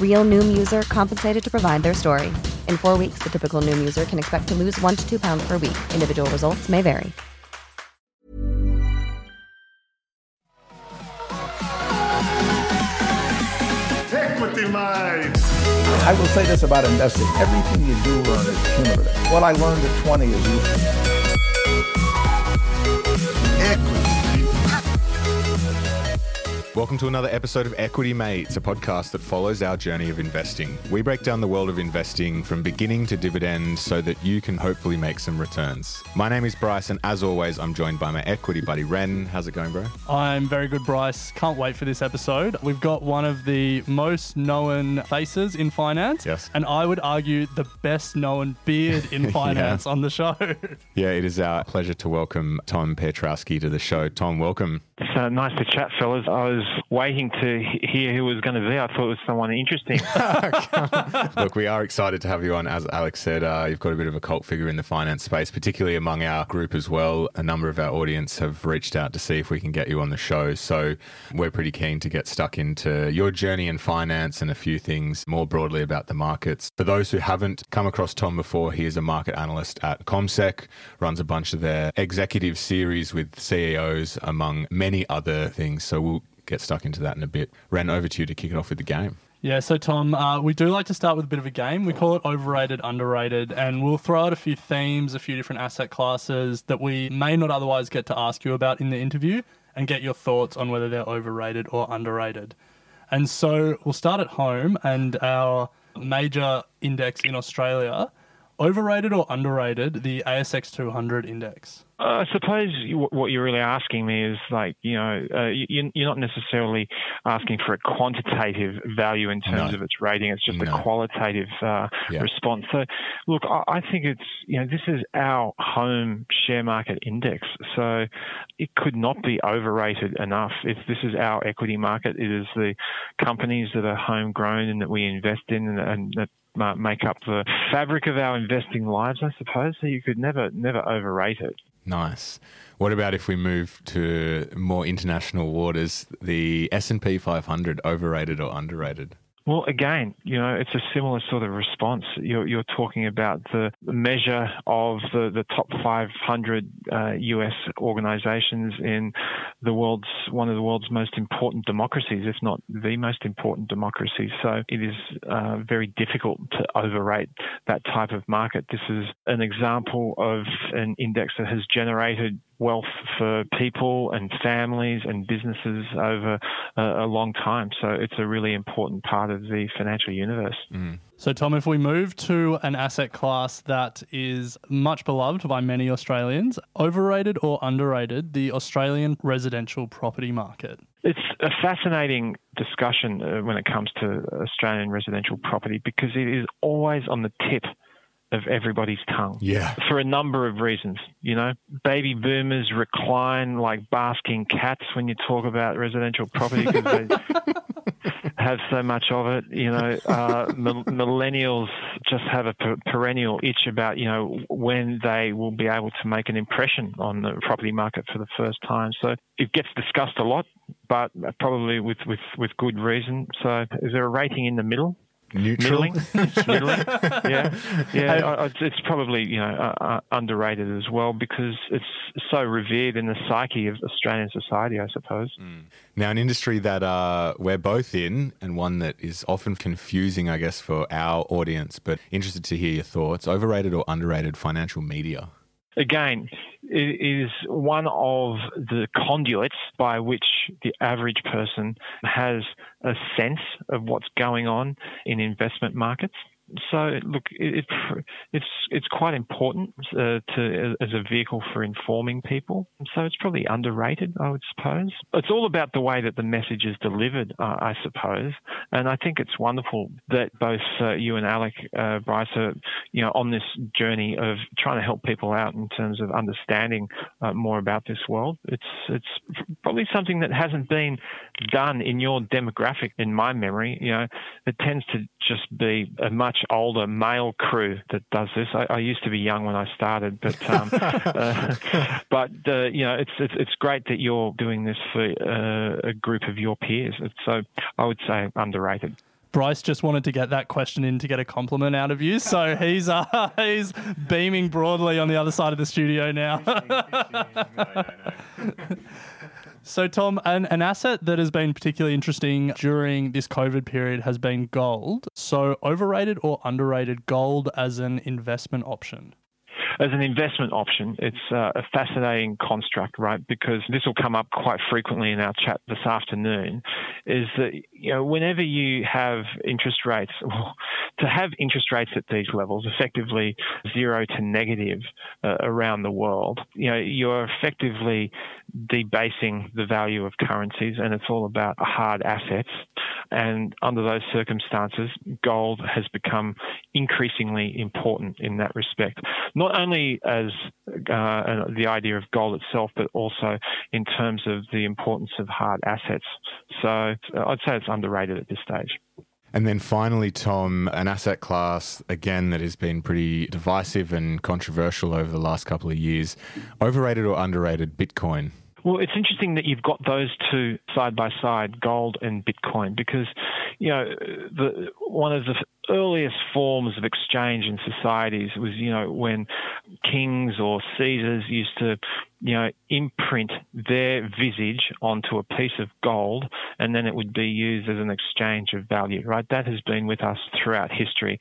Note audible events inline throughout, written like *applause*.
Real Noom user compensated to provide their story. In four weeks, the typical Noom user can expect to lose one to two pounds per week. Individual results may vary. Equity Mates. I will say this about investing. Everything you do learn is cumulative. What I learned at 20 is useful. Welcome to another episode of Equity Mates, a podcast that follows our journey of investing. We break down the world of investing from beginning to dividend so that you can hopefully make some returns. My name is Bryce, and as always, I'm joined by my equity buddy Ren. How's it going, bro? I'm very good, Bryce. Can't wait for this episode. We've got one of the most known faces in finance. Yes. And I would argue the best known beard in *laughs* finance on the show. Yeah, it is our pleasure to welcome Tom Piotrowski to the show. Tom, welcome. It's uh, nice to chat, fellas. I was waiting to hear who was going to be. I thought it was someone interesting. *laughs* *laughs* Look, we are excited to have you on. As Alec said, uh, you've got a bit of a cult figure in the finance space, particularly among our group as well. A number of our audience have reached out to see if we can get you on the show. So we're pretty keen to get stuck into your journey in finance and a few things more broadly about the markets. For those who haven't come across Tom before, he is a market analyst at CommSec, runs a bunch of their executive series with CEOs, among many other things. So we'll get stuck into that in a bit. Ren over to you to kick it off with the game. Yeah, so Tom, uh, we do like to start with a bit of a game. We call it overrated, underrated, and we'll throw out a few themes, a few different asset classes that we may not otherwise get to ask you about in the interview and get your thoughts on whether they're overrated or underrated. And so we'll start at home and our major index in Australia, overrated or underrated, the ASX 200 index. I suppose you- what you're really asking me is like, you know, uh, you- you're not necessarily asking for a quantitative value in terms No. of its rating. It's just No. a qualitative uh, Yeah. response. So, look, I, I think it's, you know, this is our home share market index. So it could not be overrated enough. If this is our equity market, it is the companies that are homegrown and that we invest in and, and that make up the fabric of our investing lives, I suppose. So you could never, never overrate it. Nice. What about if we move to more international waters? The S and P 500, overrated or underrated? Well, again, you know, it's a similar sort of response. You're, you're talking about the measure of the, the top 500 uh, US organizations in the world's one of the world's most important democracies, if not the most important democracy. So it is uh, very difficult to overrate that type of market. This is an example of an index that has generated wealth for people and families and businesses over a, a long time. So it's a really important part of the financial universe. So, Tom, if we move to an asset class that is much beloved by many Australians, overrated or underrated, the Australian residential property market. It's a fascinating discussion uh, when it comes to Australian residential property because it is always on the tip of everybody's tongue. Yeah. For a number of reasons, you know, baby boomers recline like basking cats when you talk about residential property because they *laughs* have so much of it. You know, uh, mil- millennials just have a per- perennial itch about, you know, when they will be able to make an impression on the property market for the first time. So it gets discussed a lot, but probably with, with, with good reason. So is there a rating in the middle? Neutral. Middling, middling, *laughs* yeah, yeah. I- I- It's probably you know uh, uh, underrated as well because it's so revered in the psyche of Australian society, I suppose. Now, an industry that uh, we're both in, and one that is often confusing, I guess, for our audience, but interested to hear your thoughts. Overrated or underrated financial media? Again, it is one of the conduits by which the average person has a sense of what's going on in investment markets. So look, it, it's it's quite important uh, to as a vehicle for informing people. So it's probably underrated, I would suppose. It's all about the way that the message is delivered, uh, I suppose. And I think it's wonderful that both uh, you and Alec uh, Bryce are, you know, on this journey of trying to help people out in terms of understanding uh, more about this world. It's it's probably something that hasn't been done in your demographic, in my memory. You know, it tends to just be a much older male crew that does this. I, I used to be young when I started, but um, *laughs* uh, but uh, you know, it's, it's it's great that you're doing this for uh, a group of your peers. So I would say underrated. Bryce just wanted to get that question in to get a compliment out of you, so he's uh, *laughs* he's beaming broadly on the other side of the studio now. *laughs* So, Tom, an, an asset that has been particularly interesting during this COVID period has been gold. So, overrated or underrated gold as an investment option? As an investment option, it's uh, a fascinating construct, right? Because this will come up quite frequently in our chat this afternoon. Is that you know whenever you have interest rates, well, to have interest rates at these levels, effectively zero to negative uh, around the world, you know you're effectively debasing the value of currencies, and it's all about hard assets. And under those circumstances, gold has become increasingly important in that respect. Not only as uh, the idea of gold itself, but also in terms of the importance of hard assets. So I'd say it's underrated at this stage. And then finally, Tom, an asset class, again, that has been pretty divisive and controversial over the last couple of years. Overrated or underrated Bitcoin? Well, it's interesting that you've got those two side by side, gold and Bitcoin, because you know the one of the earliest forms of exchange in societies was, you know, when kings or Caesars used to, you know, imprint their visage onto a piece of gold and then it would be used as an exchange of value, right? That has been with us throughout history.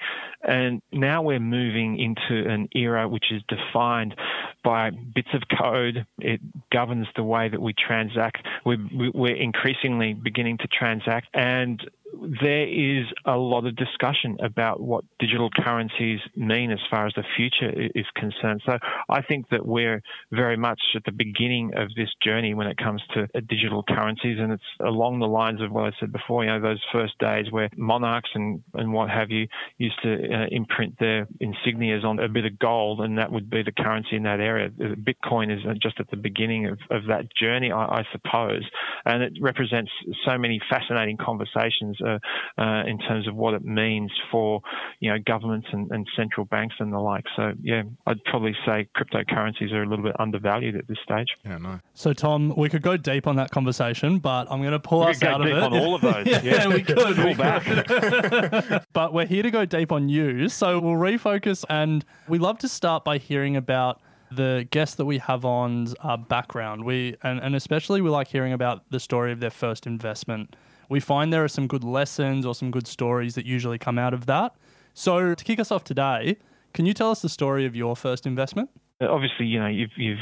And now we're moving into an era which is defined by bits of code. It governs the way that we transact. We're, we're increasingly beginning to transact and there is a lot of discussion about what digital currencies mean as far as the future is concerned. So I think that we're very much at the beginning of this journey when it comes to uh, digital currencies, and it's along the lines of what I said before. You know, those first days where monarchs and, and what have you used to uh, imprint their insignias on a bit of gold, and that would be the currency in that area. Bitcoin is uh, just at the beginning of, of that journey, I, I suppose, and it represents so many fascinating conversations uh, uh, in terms of what it means for you know governments and, and, central banks and the like. So yeah, I'd probably say cryptocurrencies are a little bit undervalued at this stage. Yeah, no. So Tom, we could go deep on that conversation, but I'm going to pull we us out of it. On all of those, *laughs* yeah, yeah, we could. Pull back. *laughs* but we're here to go deep on you, so we'll refocus, and we love to start by hearing about the guests that we have on's uh, background. We and, and especially we like hearing about the story of their first investment we find there are some good lessons or some good stories that usually come out of that. So, to kick us off today, can you tell us the story of your first investment? Obviously, you know, you've, you've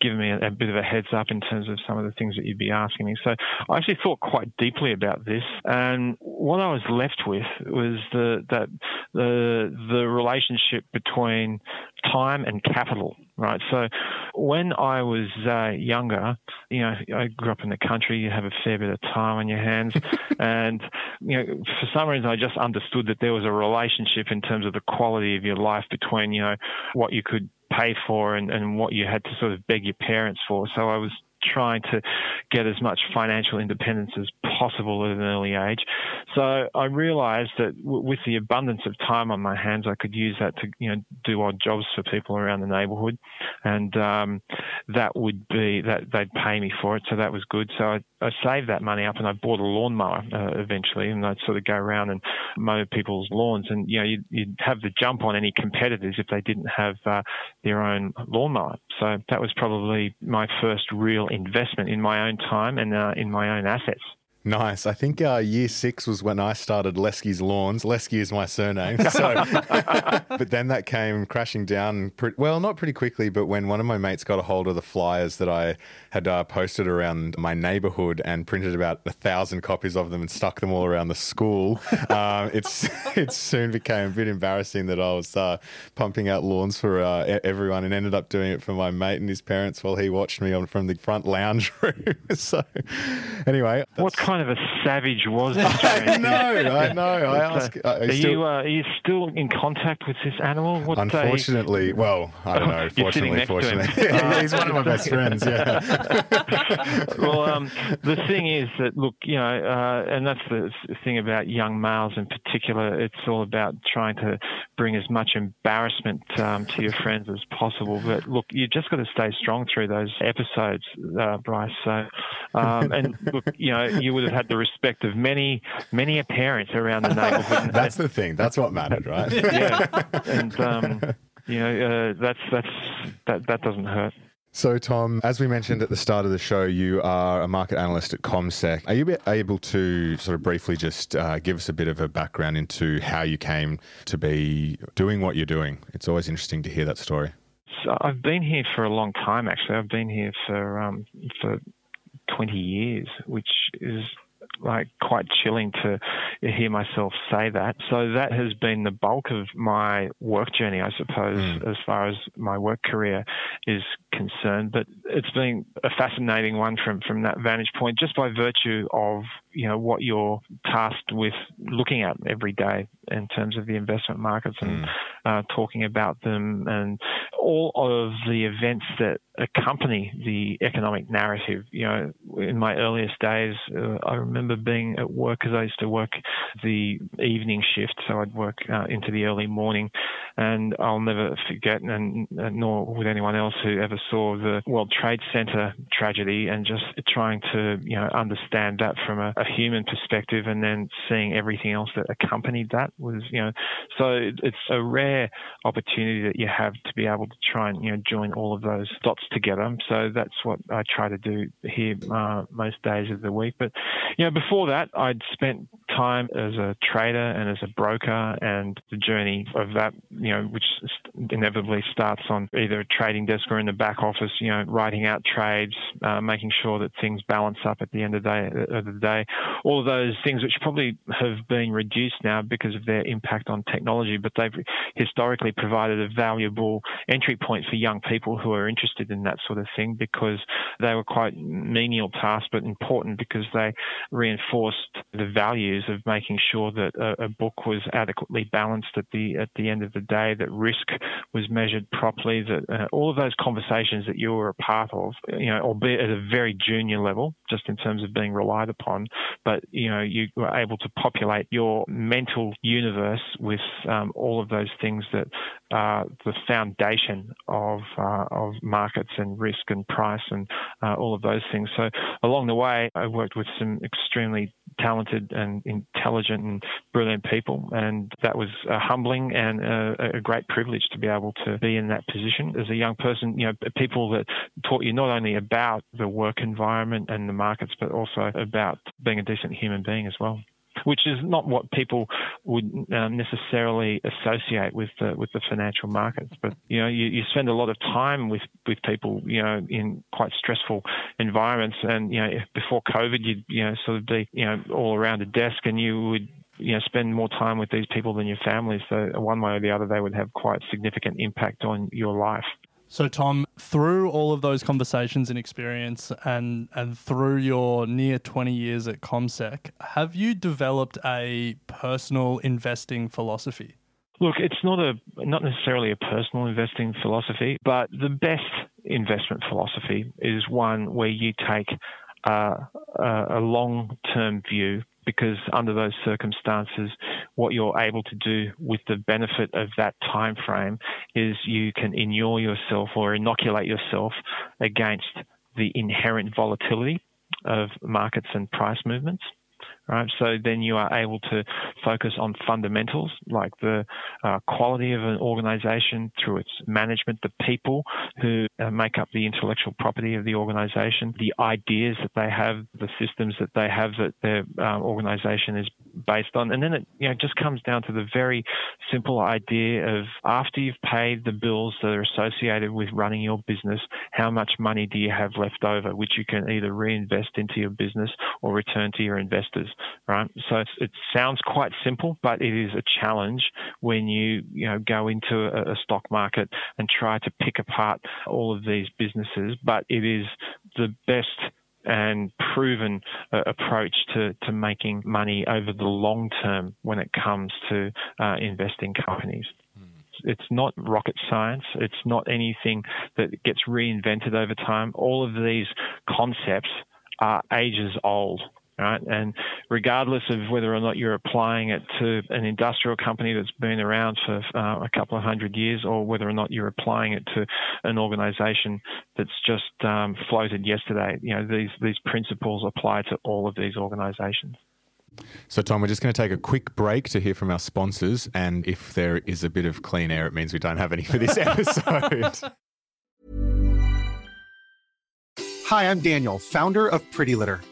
given me a, a, bit of a heads up in terms of some of the things that you'd be asking me. So I actually thought quite deeply about this, and what I was left with was the that the the relationship between time and capital, right? So when I was uh, younger, you know, I grew up in the country. You have a fair bit of time on your hands, *laughs* and you know, for some reason, I just understood that there was a relationship in terms of the quality of your life between you know what you could pay for and, and what you had to sort of beg your parents for. So I was trying to get as much financial independence as possible at an early age. So I realized that w- with the abundance of time on my hands, I could use that to, you know, do odd jobs for people around the neighborhood. And um, that would be, that they'd pay me for it. So that was good. So I, I saved that money up and I bought a lawnmower uh, eventually. And I'd sort of go around and mow people's lawns. And, you know, you'd, you'd have the jump on any competitors if they didn't have uh, their own lawnmower. So that was probably my first real investment in my own time and uh, in my own assets. Nice. I think uh, year six was when I started Leske's Lawns. Lesky is my surname. *laughs* So, *laughs* but then that came crashing down. Well, not pretty quickly, but when one of my mates got a hold of the flyers that I had uh, posted around my neighborhood and printed about a thousand copies of them and stuck them all around the school, um, *laughs* it's it soon became a bit embarrassing that I was uh, pumping out lawns for uh, everyone and ended up doing it for my mate and his parents while he watched me on from the front lounge room. so, anyway, What kind of a savage was *laughs* this? I know, I know. I Uh, ask. I are still- you uh, are you still in contact with this animal? What uh, Unfortunately, well, I don't *laughs* know. You're Fortunately, fortunately, *laughs* he's one of my best friends. Yeah, well, um, the thing is that look, you know, uh, and that's the thing about young males in particular. It's all about trying to bring as much embarrassment um, to your friends as possible. But look, you just got to stay strong through those episodes, uh, Bryce. So, um, and look, you know, you would have had the respect of many, many a parent around the neighbourhood. *laughs* that's the thing. That's what mattered, right? *laughs* yeah, and um, you know, uh, that's that's that that doesn't hurt. So, Tom, as we mentioned at the start of the show, you are a market analyst at CommSec. Are you able to sort of briefly just uh, give us a bit of a background into how you came to be doing what you're doing? It's always interesting to hear that story. So I've been here for a long time. Actually, I've been here for um, for 20 years, which is like quite chilling to hear myself say that. So that has been the bulk of my work journey, I suppose, as far as my work career is concerned. But it's been a fascinating one from from that vantage point, just by virtue of you know what you're tasked with looking at every day in terms of the investment markets and uh, talking about them and all of the events that accompany the economic narrative. You know, in my earliest days, uh, I remember being at work because I used to work the evening shift, so I'd work uh, into the early morning, and I'll never forget, and, and nor would anyone else who ever saw the World Trade Center tragedy, and just trying to you know understand that from a, a human perspective, and then seeing everything else that accompanied that was you know, so it- it's a rare opportunity that you have to be able to try and you know join all of those dots together. So that's what I try to do here uh, most days of the week. But you know, before that, I'd spent time as a trader and as a broker, and the journey of that, you know, which inevitably starts on either a trading desk or in the back office, you know, writing out trades, uh, making sure that things balance up at the end of the day. Of the day, all of those things which probably have been reduced now because of their impact on technology, but they've historically provided a valuable entry point for young people who are interested in that sort of thing because they were quite menial tasks, but important because they reinforced the values of making sure that a, a book was adequately balanced at the at the end of the day, that risk was measured properly, that uh, all of those conversations that you were a part of, you know, albeit at a very junior level, just in terms of being relied upon, but you know, you were able to populate your mental universe with um, all of those things that are the foundation of uh, of markets and risk and price and uh, all of those things. So along the way, I worked with some extremely talented and intelligent and brilliant people, and that was uh, humbling and uh, a great privilege to be able to be in that position as a young person. You know, people that taught you not only about the work environment and the markets, but also about being a decent human being as well which is not what people would um, necessarily associate with the with the financial markets. But you know, you, you spend a lot of time with with people, you know, in quite stressful environments. And you know, before COVID, you'd you know sort of be you know all around a desk, and you would you know spend more time with these people than your family. So one way or the other, they would have quite significant impact on your life. So, Tom, through all of those conversations and experience, and and through your near twenty years at CommSec, have you developed a personal investing philosophy? Look, it's not a not necessarily a personal investing philosophy, but the best investment philosophy is one where you take uh, a long-term view because under those circumstances, what you're able to do with the benefit of that time frame is you can inure yourself or inoculate yourself against the inherent volatility of markets and price movements. Right, so then you are able to focus on fundamentals like the uh, quality of an organization through its management, the people who uh, make up the intellectual property of the organization, the ideas that they have, the systems that they have that their um, organization is based on. And then it you know, just comes down to the very simple idea of after you've paid the bills that are associated with running your business, how much money do you have left over, which you can either reinvest into your business or return to your investors, right? So it sounds quite simple, but it is a challenge when you, you know, go into a, a stock market and try to pick apart all of these businesses. But it is the best and proven uh, approach to, to making money over the long term when it comes to uh, investing companies. It's not rocket science. It's not anything that gets reinvented over time. All of these concepts are ages old right? And regardless of whether or not you're applying it to an industrial company that's been around for uh, a couple of hundred years, or whether or not you're applying it to an organisation that's just um, floated yesterday, you know these these principles apply to all of these organisations. So, Tom, we're just going to take a quick break to hear from our sponsors. And if there is a bit of clean air, it means we don't have any for this *laughs* episode. Hi, I'm Daniel, founder of Pretty Litter.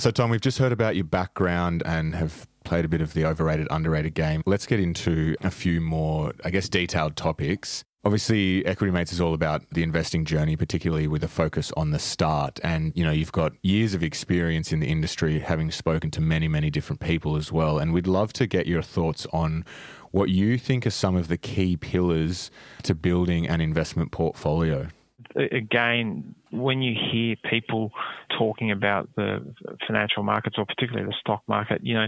So, Tom, we've just heard about your background and have played a bit of the overrated, underrated game. Let's get into a few more, I guess, detailed topics. Obviously, Equity Mates is all about the investing journey, particularly with a focus on the start. And, you know, you've got years of experience in the industry, having spoken to many, many different people as well. And we'd love to get your thoughts on what you think are some of the key pillars to building an investment portfolio. Again, when you hear people talking about the financial markets or particularly the stock market, you know,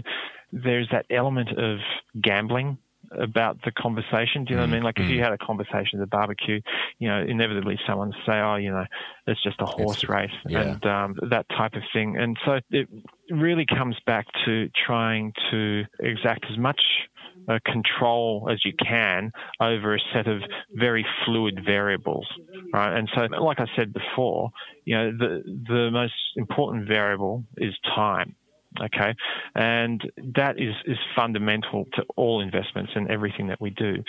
there's that element of gambling about the conversation. Do you know what I mean? Like if you had a conversation at a barbecue, you know, inevitably someone would say, "Oh, you know, it's just a horse It's- race," yeah. and um, that type of thing. And so it really comes back to trying to exact as much uh, control as you can over a set of very fluid variables, right? And so, like I said before, you know, the the most important variable is time. Okay, and that is is fundamental to all investments and everything that we do.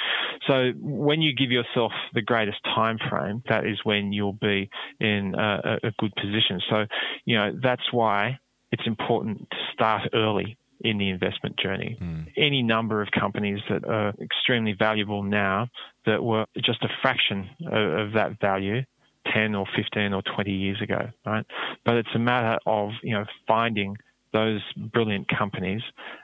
So when you give yourself the greatest time frame, that is when you'll be in a, a good position. So you know that's why it's important to start early in the investment journey. Hmm. Any number of companies that are extremely valuable now that were just a fraction of, of that value 10 or 15 or 20 years ago, right? But it's a matter of, you know, finding those brilliant companies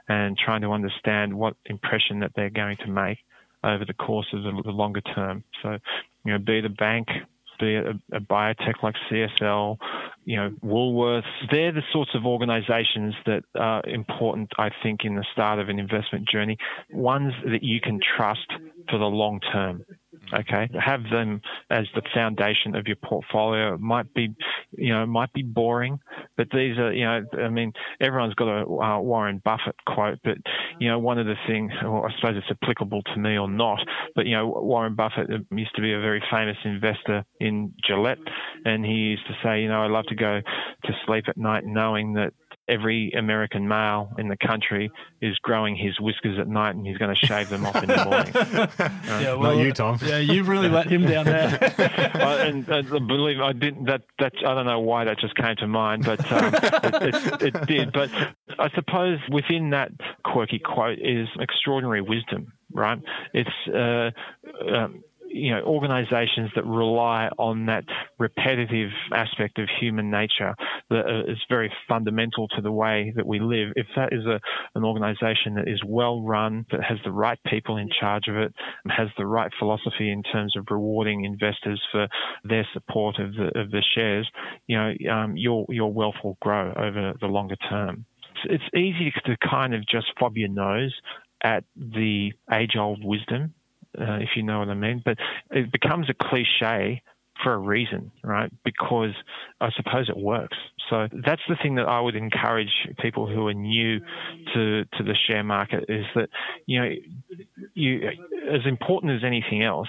and trying to understand what impression that they're going to make over the course of the, the longer term. So, you know, be it a bank, be a, a biotech like CSL, you know, Woolworths. They're the sorts of organisations that are important, I think, in the start of an investment journey. Ones that you can trust for the long term. Okay, have them as the foundation of your portfolio. It might be, you know, might be boring, but these are, you know, I mean, everyone's got a uh, Warren Buffett quote, but you know, one of the things, well, I suppose it's applicable to me or not, but you know, Warren Buffett used to be a very famous investor in Gillette, and he used to say, you know, I love to go to sleep at night knowing that every American male in the country is growing his whiskers at night and he's going to shave them off in the morning. *laughs* Yeah, Not you, Tom. Yeah, you've really let him down there. *laughs* I, and uh, believe I didn't. That that I don't know why that just came to mind, but um, it, it, it did. But I suppose within that quirky quote is extraordinary wisdom, right? It's uh, um, you know organisations that rely on that repetitive aspect of human nature that is very fundamental to the way that we live. If that is a an organisation that is well run, that has the right people in charge of it, and has the right philosophy in terms of rewarding investors for their support of the of the shares, you know, um, your your wealth will grow over the longer term. It's, it's easy to kind of just fob your nose at the age old wisdom uh, if you know what I mean. But it becomes a cliche for a reason, right? Because I suppose it works. So that's the thing that I would encourage people who are new to to the share market is that you know you as important as anything else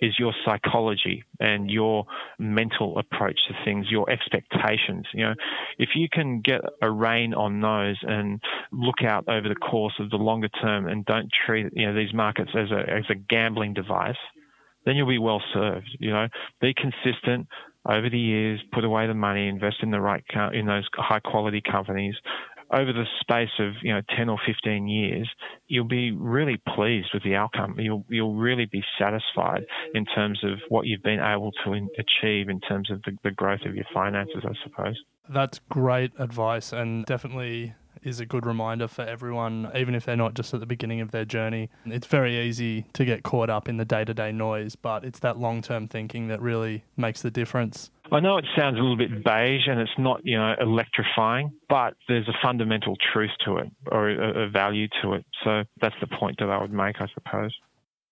is your psychology and your mental approach to things, your expectations. You know, if you can get a rein on those and look out over the course of the longer term and don't treat you know these markets as a as a gambling device, then you'll be well served. You know, be consistent over the years, put away the money, invest in the right in those high quality companies. Over the space of you know 10 or 15 years, you'll be really pleased with the outcome. You'll you'll really be satisfied in terms of what you've been able to in, achieve in terms of the, the growth of your finances, I suppose. That's great advice, and definitely is a good reminder for everyone, even if they're not just at the beginning of their journey. It's very easy to get caught up in the day to day noise, but it's that long term thinking that really makes the difference. I know it sounds a little bit beige and it's not, you know, electrifying, but there's a fundamental truth to it or a, a value to it. So that's the point that I would make, I suppose.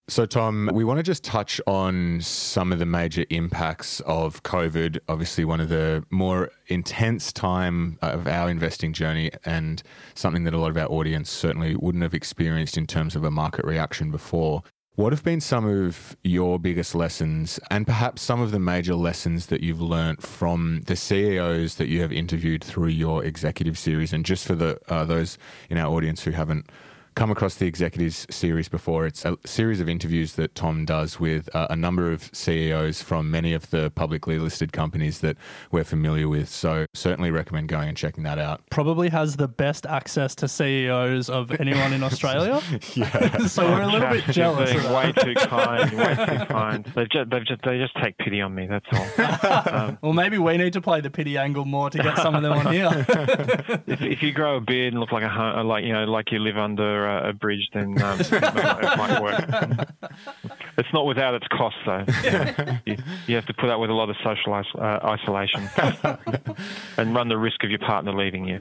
So, Tom, we want to just touch on some of the major impacts of COVID. Obviously, one of the more intense time of our investing journey, and something that a lot of our audience certainly wouldn't have experienced in terms of a market reaction before. What have been some of your biggest lessons, and perhaps some of the major lessons that you've learnt from the CEOs that you have interviewed through your executive series? And just for the uh, those in our audience who haven't come across the executives series before. It's a series of interviews that Tom does with uh, a number of CEOs from many of the publicly listed companies that we're familiar with. So certainly recommend going and checking that out. Probably has the best access to CEOs of anyone in Australia. *laughs* yeah. so we're a little bit jealous. way too kind. Way too kind. *laughs* They just, they just they just take pity on me. That's all. Um, *laughs* well, maybe we need to play the pity angle more to get some of them on here. if, if you grow a beard and look like a like you know like you live under a, a bridge, then *laughs* um, it, might, work. *laughs* it's not without its costs, though. You, you, have to put up with a lot of social uh, isolation *laughs* and run the risk of your partner leaving you.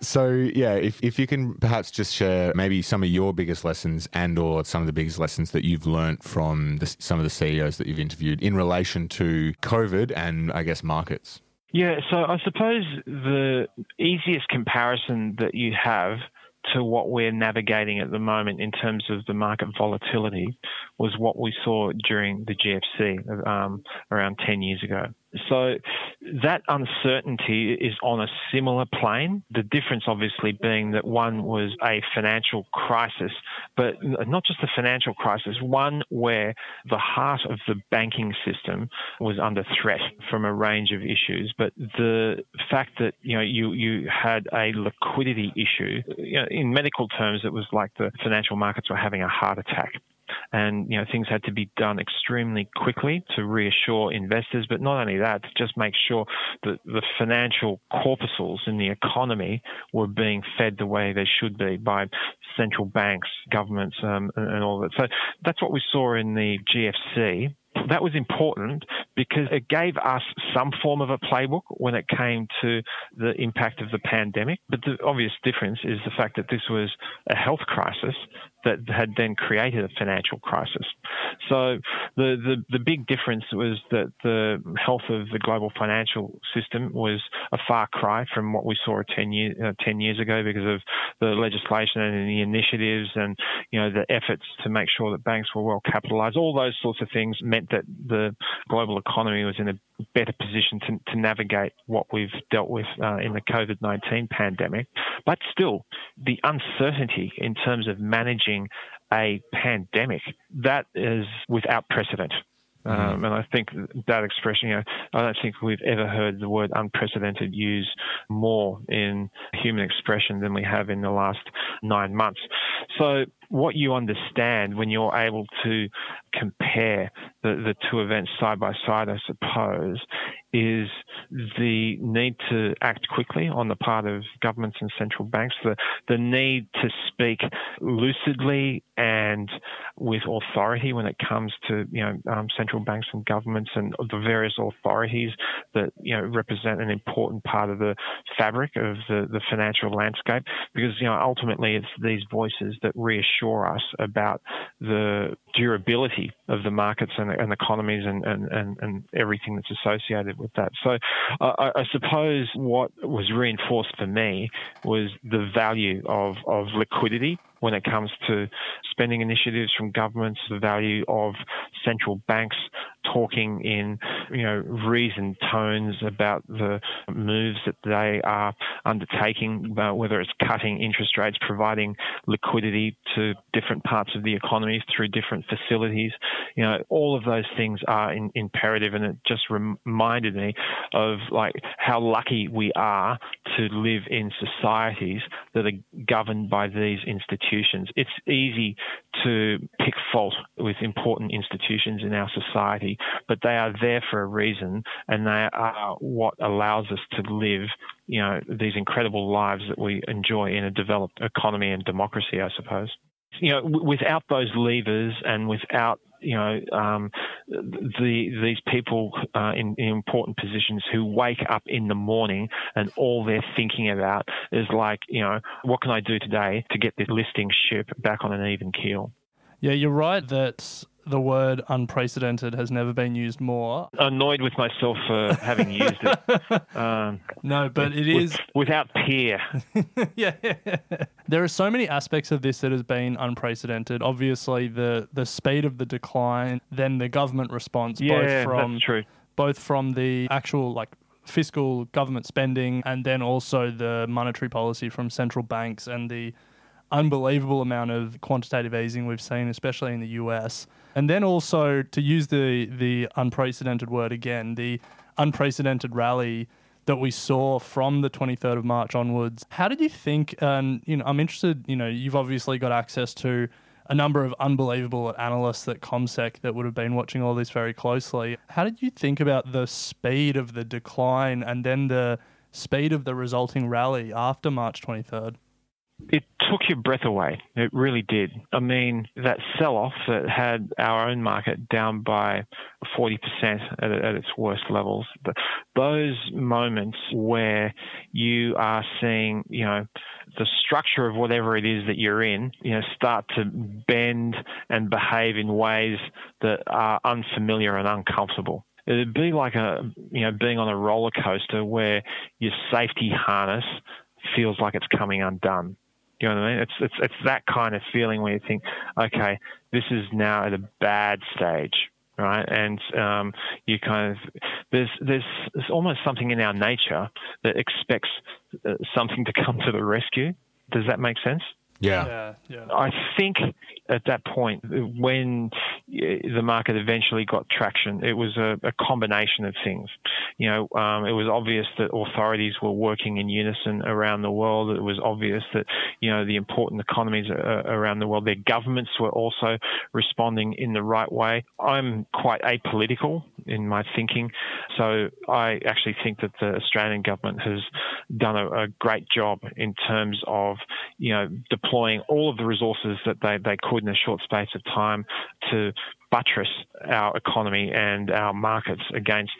so, yeah, if, if you can perhaps just share maybe some of your biggest lessons and or some of the biggest lessons that you've learned from the, some of the CEOs that you've interviewed in relation to COVID and, I guess, markets. Yeah, so I suppose the easiest comparison that you have to what we're navigating at the moment in terms of the market volatility was what we saw during the GFC um, around 10 years ago. So that uncertainty is on a similar plane. The difference, obviously, being that one was a financial crisis, but not just a financial crisis, one where the heart of the banking system was under threat from a range of issues. But the fact that you know you you had a liquidity issue, you know, in medical terms, it was like the financial markets were having a heart attack and you know things had to be done extremely quickly to reassure investors. But not only that, to just make sure that the financial corpuscles in the economy were being fed the way they should be by central banks, governments, um, and, and all that. So that's what we saw in the GFC that was important because it gave us some form of a playbook when it came to the impact of the pandemic. But the obvious difference is the fact that this was a health crisis that had then created a financial crisis. So the, the, the big difference was that the health of the global financial system was a far cry from what we saw 10, year, uh, 10 years ago because of the legislation and the initiatives and you know the efforts to make sure that banks were well capitalized. All those sorts of things meant that the global economy was in a better position to, to navigate what we've dealt with uh, in the COVID 19 pandemic. But still, the uncertainty in terms of managing a pandemic, that is without precedent. Mm-hmm. Um, and I think that expression, you know, I don't think we've ever heard the word unprecedented used more in human expression than we have in the last nine months. So what you understand when you're able to compare the, the two events side by side, I suppose, is the need to act quickly on the part of governments and central banks, the, the need to speak lucidly and with authority when it comes to you know um, central banks and governments and the various authorities that you know represent an important part of the fabric of the, the financial landscape. Because you know ultimately it's these voices that reassure reassure us about the durability of the markets and, and economies and, and, and, everything that's associated with that. So I, I, suppose what was reinforced for me was the value of, of liquidity when it comes to spending initiatives from governments, the value of central banks talking in, you know, reasoned tones about the moves that they are undertaking, uh, whether it's cutting interest rates, providing liquidity to different parts of the economy through different facilities. You know, all of those things are in, imperative, and it just reminded me of like how lucky we are to live in societies that are governed by these institutions. It's easy to pick fault with important institutions in our society, but they are there for a reason, and they are what allows us to live, you know, these incredible lives that we enjoy in a developed economy and democracy, I suppose. You know, without those levers and without you know um, the these people uh, in, in, important positions who wake up in the morning and all they're thinking about is like you know what can I do today to get this listing ship back on an even keel. Yeah, you're right that the word unprecedented has never been used more. Annoyed with myself for having used it. *laughs* Um, no, but it is without peer. *laughs* yeah, there are so many aspects of this that has been unprecedented. Obviously, the the speed of the decline, then the government response, yeah, both from that's true. both from the actual like fiscal government spending and then also the monetary policy from central banks and the unbelievable amount of quantitative easing we've seen, especially in the US. And then also to use the the unprecedented word again, the unprecedented rally that we saw from the 23rd of March onwards. How did you think? And you know, I'm interested. You know, you've obviously got access to a number of unbelievable analysts at CommSec that would have been watching all this very closely. How did you think about the speed of the decline and then the speed of the resulting rally after March 23rd? It took your breath away. It really did. I mean, that sell off that had our own market down by 40% at, at its worst levels, but those moments where you are seeing, you know, the structure of whatever it is that you're in, you know, start to bend and behave in ways that are unfamiliar and uncomfortable it'd be like a you know being on a roller coaster where your safety harness feels like it's coming undone. You know what I mean? It's it's it's that kind of feeling where you think, okay, this is now at a bad stage, right? And um, you kind of there's there's there's almost something in our nature that expects uh, something to come to the rescue. Does that make sense? Yeah. yeah, yeah. I think at that point, when the market eventually got traction, it was a, a combination of things. You know, um, it was obvious that authorities were working in unison around the world. It was obvious that, you know, the important economies uh, around the world, their governments were also responding in the right way. I'm quite apolitical in my thinking, so I actually think that the Australian government has done a, a great job in terms of, you know, deploying all of the resources that they, they could in a short space of time to buttress our economy and our markets against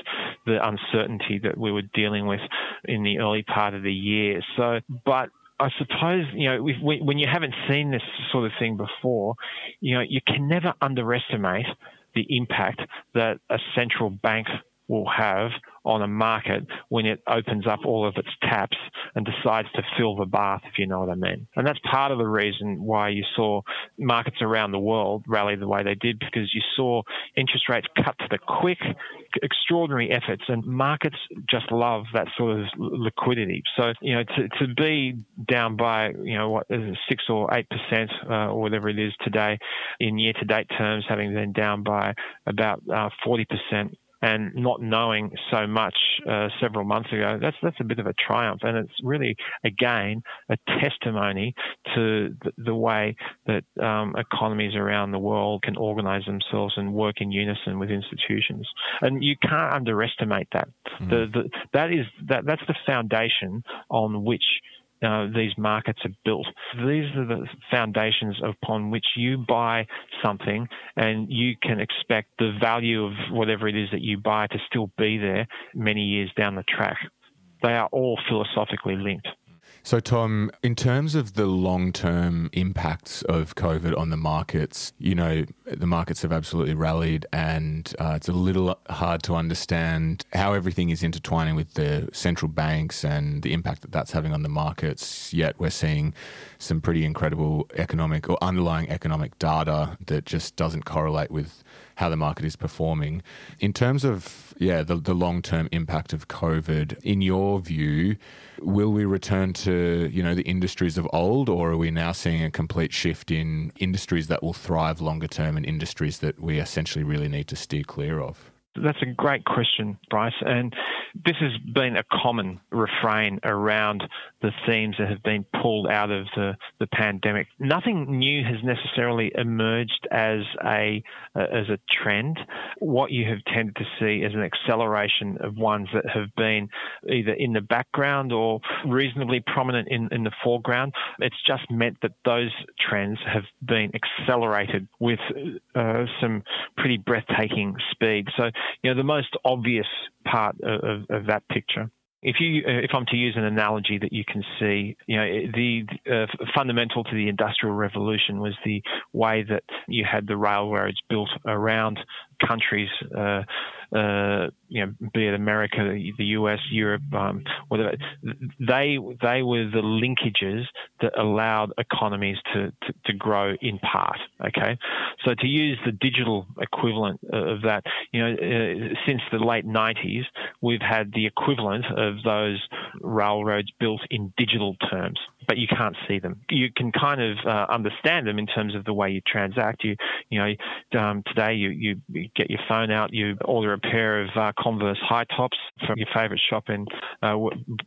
the uncertainty that we were dealing with in the early part of the year. So, but I suppose you know when you haven't seen this sort of thing before, you know you can never underestimate the impact that a central bank will have on a market when it opens up all of its taps and decides to fill the bath, if you know what I mean. And that's part of the reason why you saw markets around the world rally the way they did, because you saw interest rates cut to the quick, extraordinary efforts, and markets just love that sort of liquidity. So, you know, to, to be down by, you know, what is it, six or eight percent uh, or whatever it is today in year to date terms, having been down by about uh, 40 percent and not knowing so much uh, several months ago, that's that's a bit of a triumph, and it's really again a testimony to the, the way that um, economies around the world can organise themselves and work in unison with institutions, and you can't underestimate that. Mm. The, the, that is that that's the foundation on which uh, these markets are built. These are the foundations upon which you buy something and you can expect the value of whatever it is that you buy to still be there many years down the track. They are all philosophically linked. So, Tom, in terms of the long term impacts of COVID on the markets, you know, the markets have absolutely rallied, and uh, it's a little hard to understand how everything is intertwining with the central banks and the impact that that's having on the markets. Yet, we're seeing some pretty incredible economic or underlying economic data that just doesn't correlate with how the market is performing. In terms of, yeah, the, the long term impact of COVID, in your view, will we return to, you know, the industries of old, or are we now seeing a complete shift in industries that will thrive longer term and industries that we essentially really need to steer clear of? That's a great question, Bryce. And this has been a common refrain around the themes that have been pulled out of the, the pandemic. Nothing new has necessarily emerged as a uh, as a trend. What you have tended to see is an acceleration of ones that have been either in the background or reasonably prominent in, in the foreground. It's just meant that those trends have been accelerated with uh, some pretty breathtaking speed. So, you know, the most obvious part of, of that picture. If you uh, if I'm to use an analogy that you can see, you know, the uh, fundamental to the industrial revolution was the way that you had the railroads built around countries, uh, uh, you know, be it America, the US, Europe, um, whatever. They they were the linkages that allowed economies to, to, to grow in part. Okay, so to use the digital equivalent of that, you know, uh, since the late 90s, we've had the equivalent of those railroads built in digital terms but you can't see them. You can kind of uh, understand them in terms of the way you transact. You, you know, um, today you, you get your phone out, you order a pair of uh, Converse high tops from your favorite shop in, uh,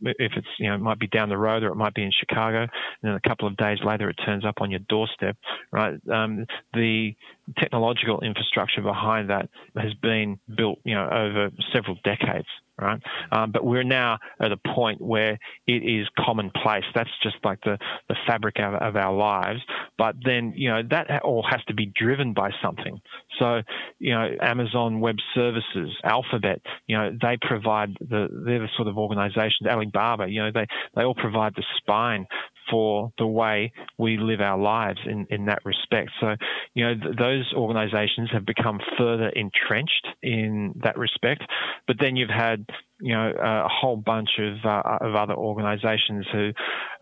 if it's, you know, it might be down the road or it might be in Chicago. And then a couple of days later, it turns up on your doorstep, right? Um, the technological infrastructure behind that has been built, you know, over several decades right? Um, but we're now at a point where it is commonplace. That's just like the, the fabric of, of, our lives. But then, you know, that all has to be driven by something. So, you know, Amazon Web Services, Alphabet, you know, they provide the, they're the sort of organizations, Alibaba, you know, they, they all provide the spine for the way we live our lives in, in that respect. So, you know, th- those organizations have become further entrenched in that respect. But then you've had, you know, a whole bunch of, uh, of other organizations who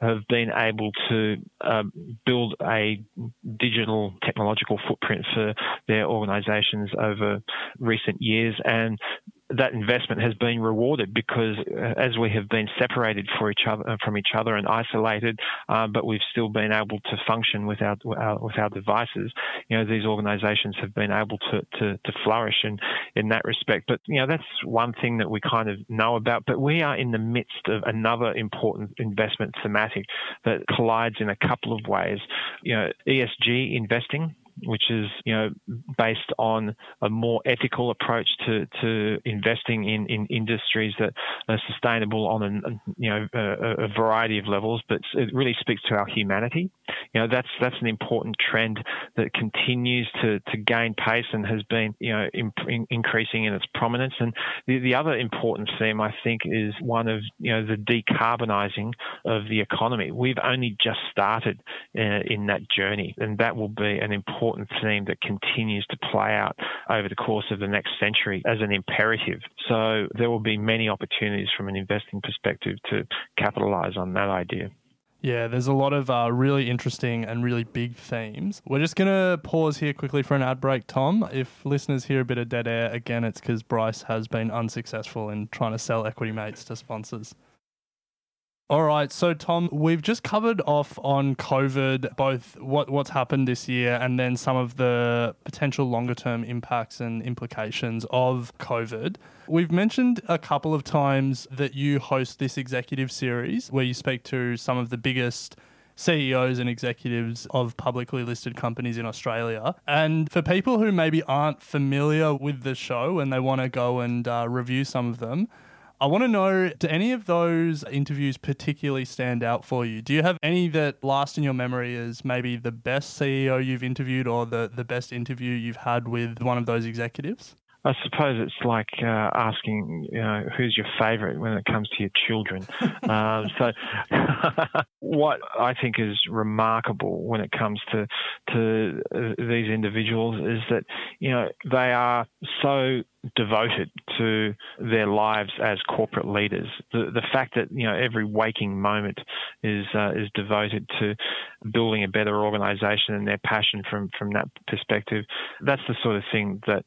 have been able to uh, build a digital technological footprint for their organizations over recent years. And that investment has been rewarded because uh, as we have been separated each other uh, from each other and isolated, uh, but we've still been able to function with our, our, with our devices. You know, these organisations have been able to, to, to flourish in in that respect. But you know, that's one thing that we kind of know about. But we are in the midst of another important investment thematic that collides in a couple of ways. You know, ESG investing which is you know based on a more ethical approach to, to investing in, in industries that are sustainable on a you know a, a variety of levels, but it really speaks to our humanity. You know that's that's an important trend that continues to, to gain pace and has been you know in, increasing in its prominence. And the, the other important theme I think is one of you know the decarbonising of the economy. We've only just started uh, in that journey, and that will be an important important theme that continues to play out over the course of the next century as an imperative. So there will be many opportunities from an investing perspective to capitalize on that idea. Yeah, there's a lot of uh, really interesting and really big themes. We're just going to pause here quickly for an ad break, Tom. If listeners hear a bit of dead air, again, it's because Bryce has been unsuccessful in trying to sell Equity Mates to sponsors. All right, so Tom, we've just covered off on COVID, both what what's happened this year and then some of the potential longer term impacts and implications of COVID. We've mentioned a couple of times that you host this executive series where you speak to some of the biggest CEOs and executives of publicly listed companies in Australia. And for people who maybe aren't familiar with the show and they want to go and uh, review some of them, I want to know do any of those interviews particularly stand out for you? Do you have any that last in your memory as maybe the best CEO you've interviewed or the, the best interview you've had with one of those executives? I suppose it's like uh, asking, you know, who's your favourite when it comes to your children. uh, *laughs* so, *laughs* what I think is remarkable when it comes to to uh, these individuals is that you know they are so devoted to their lives as corporate leaders. The the fact that you know every waking moment is uh, is devoted to building a better organisation and their passion from from that perspective. That's the sort of thing that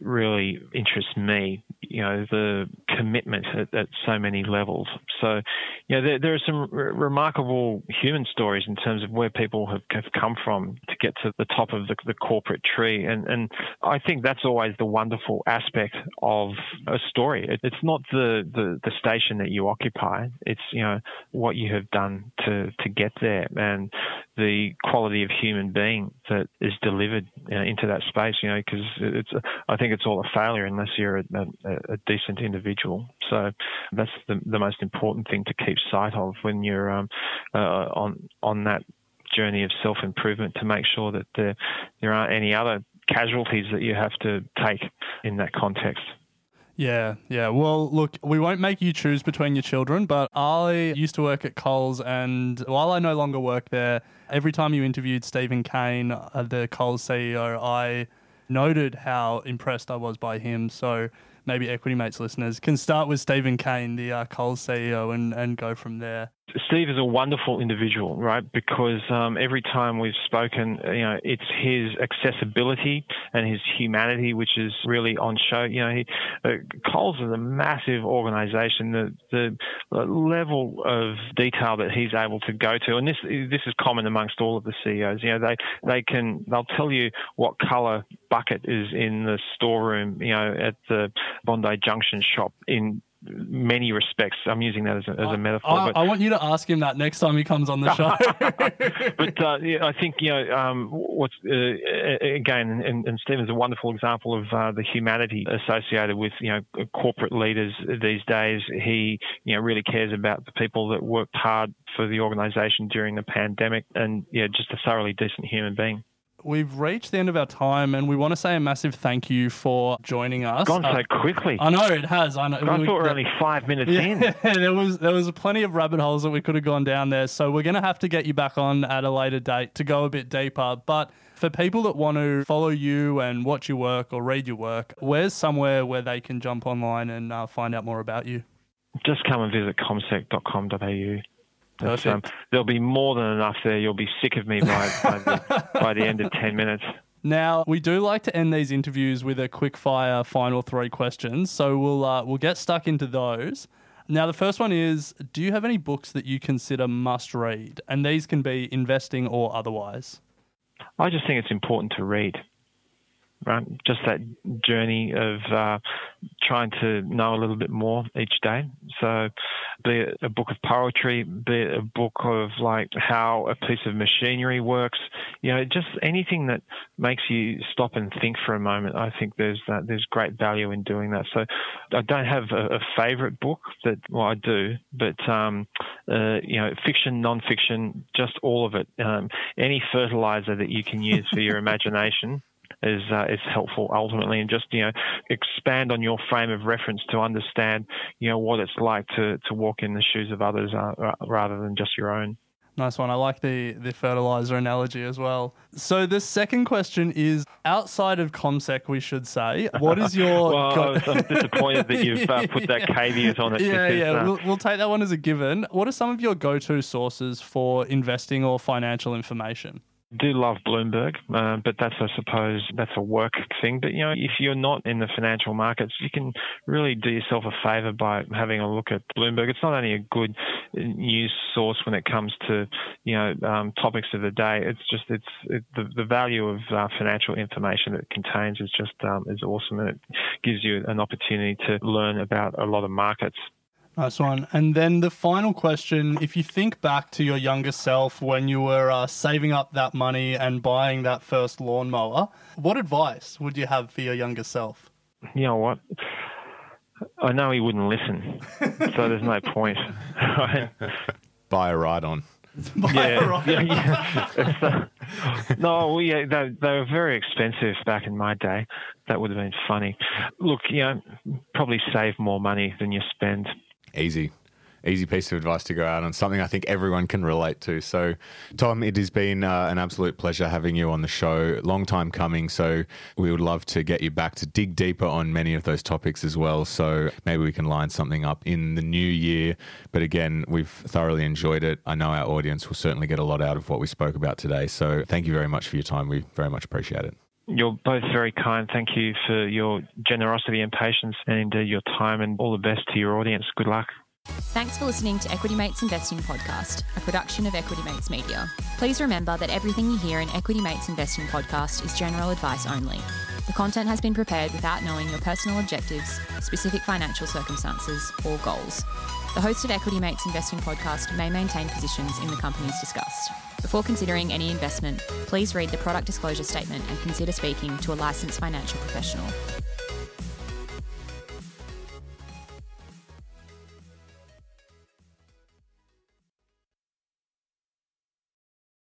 really interests me. You know, the commitment at, at so many levels. So, you know, there, there are some r- remarkable human stories in terms of where people have, have come from to get to the top of the, the corporate tree. And, and I think that's always the wonderful aspect of a story. It, it's not the, the, the station that you occupy. It's, you know, what you have done to, to get there and the quality of human being that is delivered you know, into that space, you know, because it's, I think it's all a failure unless you're a, a, a decent individual. So that's the, the most important thing to keep sight of when you're um, uh, on on that journey of self improvement to make sure that there there aren't any other casualties that you have to take in that context. Yeah, yeah. Well, look, we won't make you choose between your children, but I used to work at Coles, and while I no longer work there, every time you interviewed Steven Cain, uh, the Coles CEO, I noted how impressed I was by him. So maybe Equity Mates listeners can start with Steven Cain, the uh, Coles CEO, and, and go from there. Steve is a wonderful individual, right? Because um, every time we've spoken, you know, it's his accessibility and his humanity which is really on show. You know, he, uh, Coles is a massive organisation. The the level of detail that he's able to go to, and this this is common amongst all of the CEOs. You know, they they can they'll tell you what colour bucket is in the storeroom. You know, at the Bondi Junction shop in many respects. I'm using that as a, as a metaphor. I, I, want you to ask him that next time he comes on the show. *laughs* *laughs* but uh, yeah, I think you know um, what's uh, again, and, and Steven's a wonderful example of uh, the humanity associated with you know corporate leaders these days. He you know really cares about the people that worked hard for the organisation during the pandemic, and yeah, just a thoroughly decent human being we've reached the end of our time, and we want to say a massive thank you for joining us. It's gone uh, so quickly. I know it has. I know. I we, thought we are only five minutes yeah, in. *laughs* there was there was plenty of rabbit holes that we could have gone down there. So we're going to have to get you back on at a later date to go a bit deeper. But for people that want to follow you and watch your work or read your work, where's somewhere where they can jump online and uh, find out more about you? Just come and visit commsec.com.au. Um, there'll be more than enough there. You'll be sick of me by, by, the, *laughs* by the end of 10 minutes. Now we do like to end these interviews with a quick fire final three questions, so we'll uh, we'll get stuck into those. Now the first one is: Do you have any books that you consider must read? And these can be investing or otherwise. I just think it's important to read right? Just that journey of uh, trying to know a little bit more each day. So, be it a book of poetry, be it a book of like how a piece of machinery works, you know, just anything that makes you stop and think for a moment. I think there's that there's great value in doing that. So, I don't have a, a favorite book that well I do, but um, uh, you know, fiction, non-fiction, just all of it. Um, any fertilizer that you can use for your *laughs* imagination is uh, is helpful ultimately, and just you know expand on your frame of reference to understand you know what it's like to to walk in the shoes of others uh, rather than just your own. Nice one. I like the, the fertilizer analogy as well. So the second question is outside of CommSec, we should say, what is your? *laughs* well, go- I'm disappointed that you've uh, put that *laughs* caveat on it. Yeah, because, yeah. Uh, we'll, we'll take that one as a given. What are some of your go-to sources for investing or financial information? Do love Bloomberg, uh, but that's, I suppose, that's a work thing. But, you know, if you're not in the financial markets, you can really do yourself a favor by having a look at Bloomberg. It's not only a good news source when it comes to, you know, um, topics of the day. It's just, it's it, the, the value of uh, financial information that it contains is just, um, is awesome. And it gives you an opportunity to learn about a lot of markets. Nice one. And then the final question if you think back to your younger self when you were uh, saving up that money and buying that first lawnmower, what advice would you have for your younger self? You know what? I know he wouldn't listen, so there's no point. *laughs* Buy a ride on. *laughs* yeah, *laughs* yeah, yeah. Uh, no, well, yeah, they, they were very expensive back in my day. That would have been funny. Look, you know, probably save more money than you spend. Easy. Easy piece of advice to go out on, something I think everyone can relate to. So, Tom, it has been uh, an absolute pleasure having you on the show. Long time coming. So, we would love to get you back to dig deeper on many of those topics as well. So, maybe we can line something up in the new year. But again, we've thoroughly enjoyed it. I know our audience will certainly get a lot out of what we spoke about today. So, thank you very much for your time. We very much appreciate it. You're both very kind. Thank you for your generosity and patience and indeed your time and all the best to your audience. Good luck. Thanks for listening to Equity Mates Investing Podcast, a production of Equity Mates Media. Please remember that everything you hear in Equity Mates Investing Podcast is general advice only. The content has been prepared without knowing your personal objectives, specific financial circumstances, or goals. The hosted Equity Mates Investing Podcast may maintain positions in the companies discussed. Before considering any investment, please read the product disclosure statement and consider speaking to a licensed financial professional.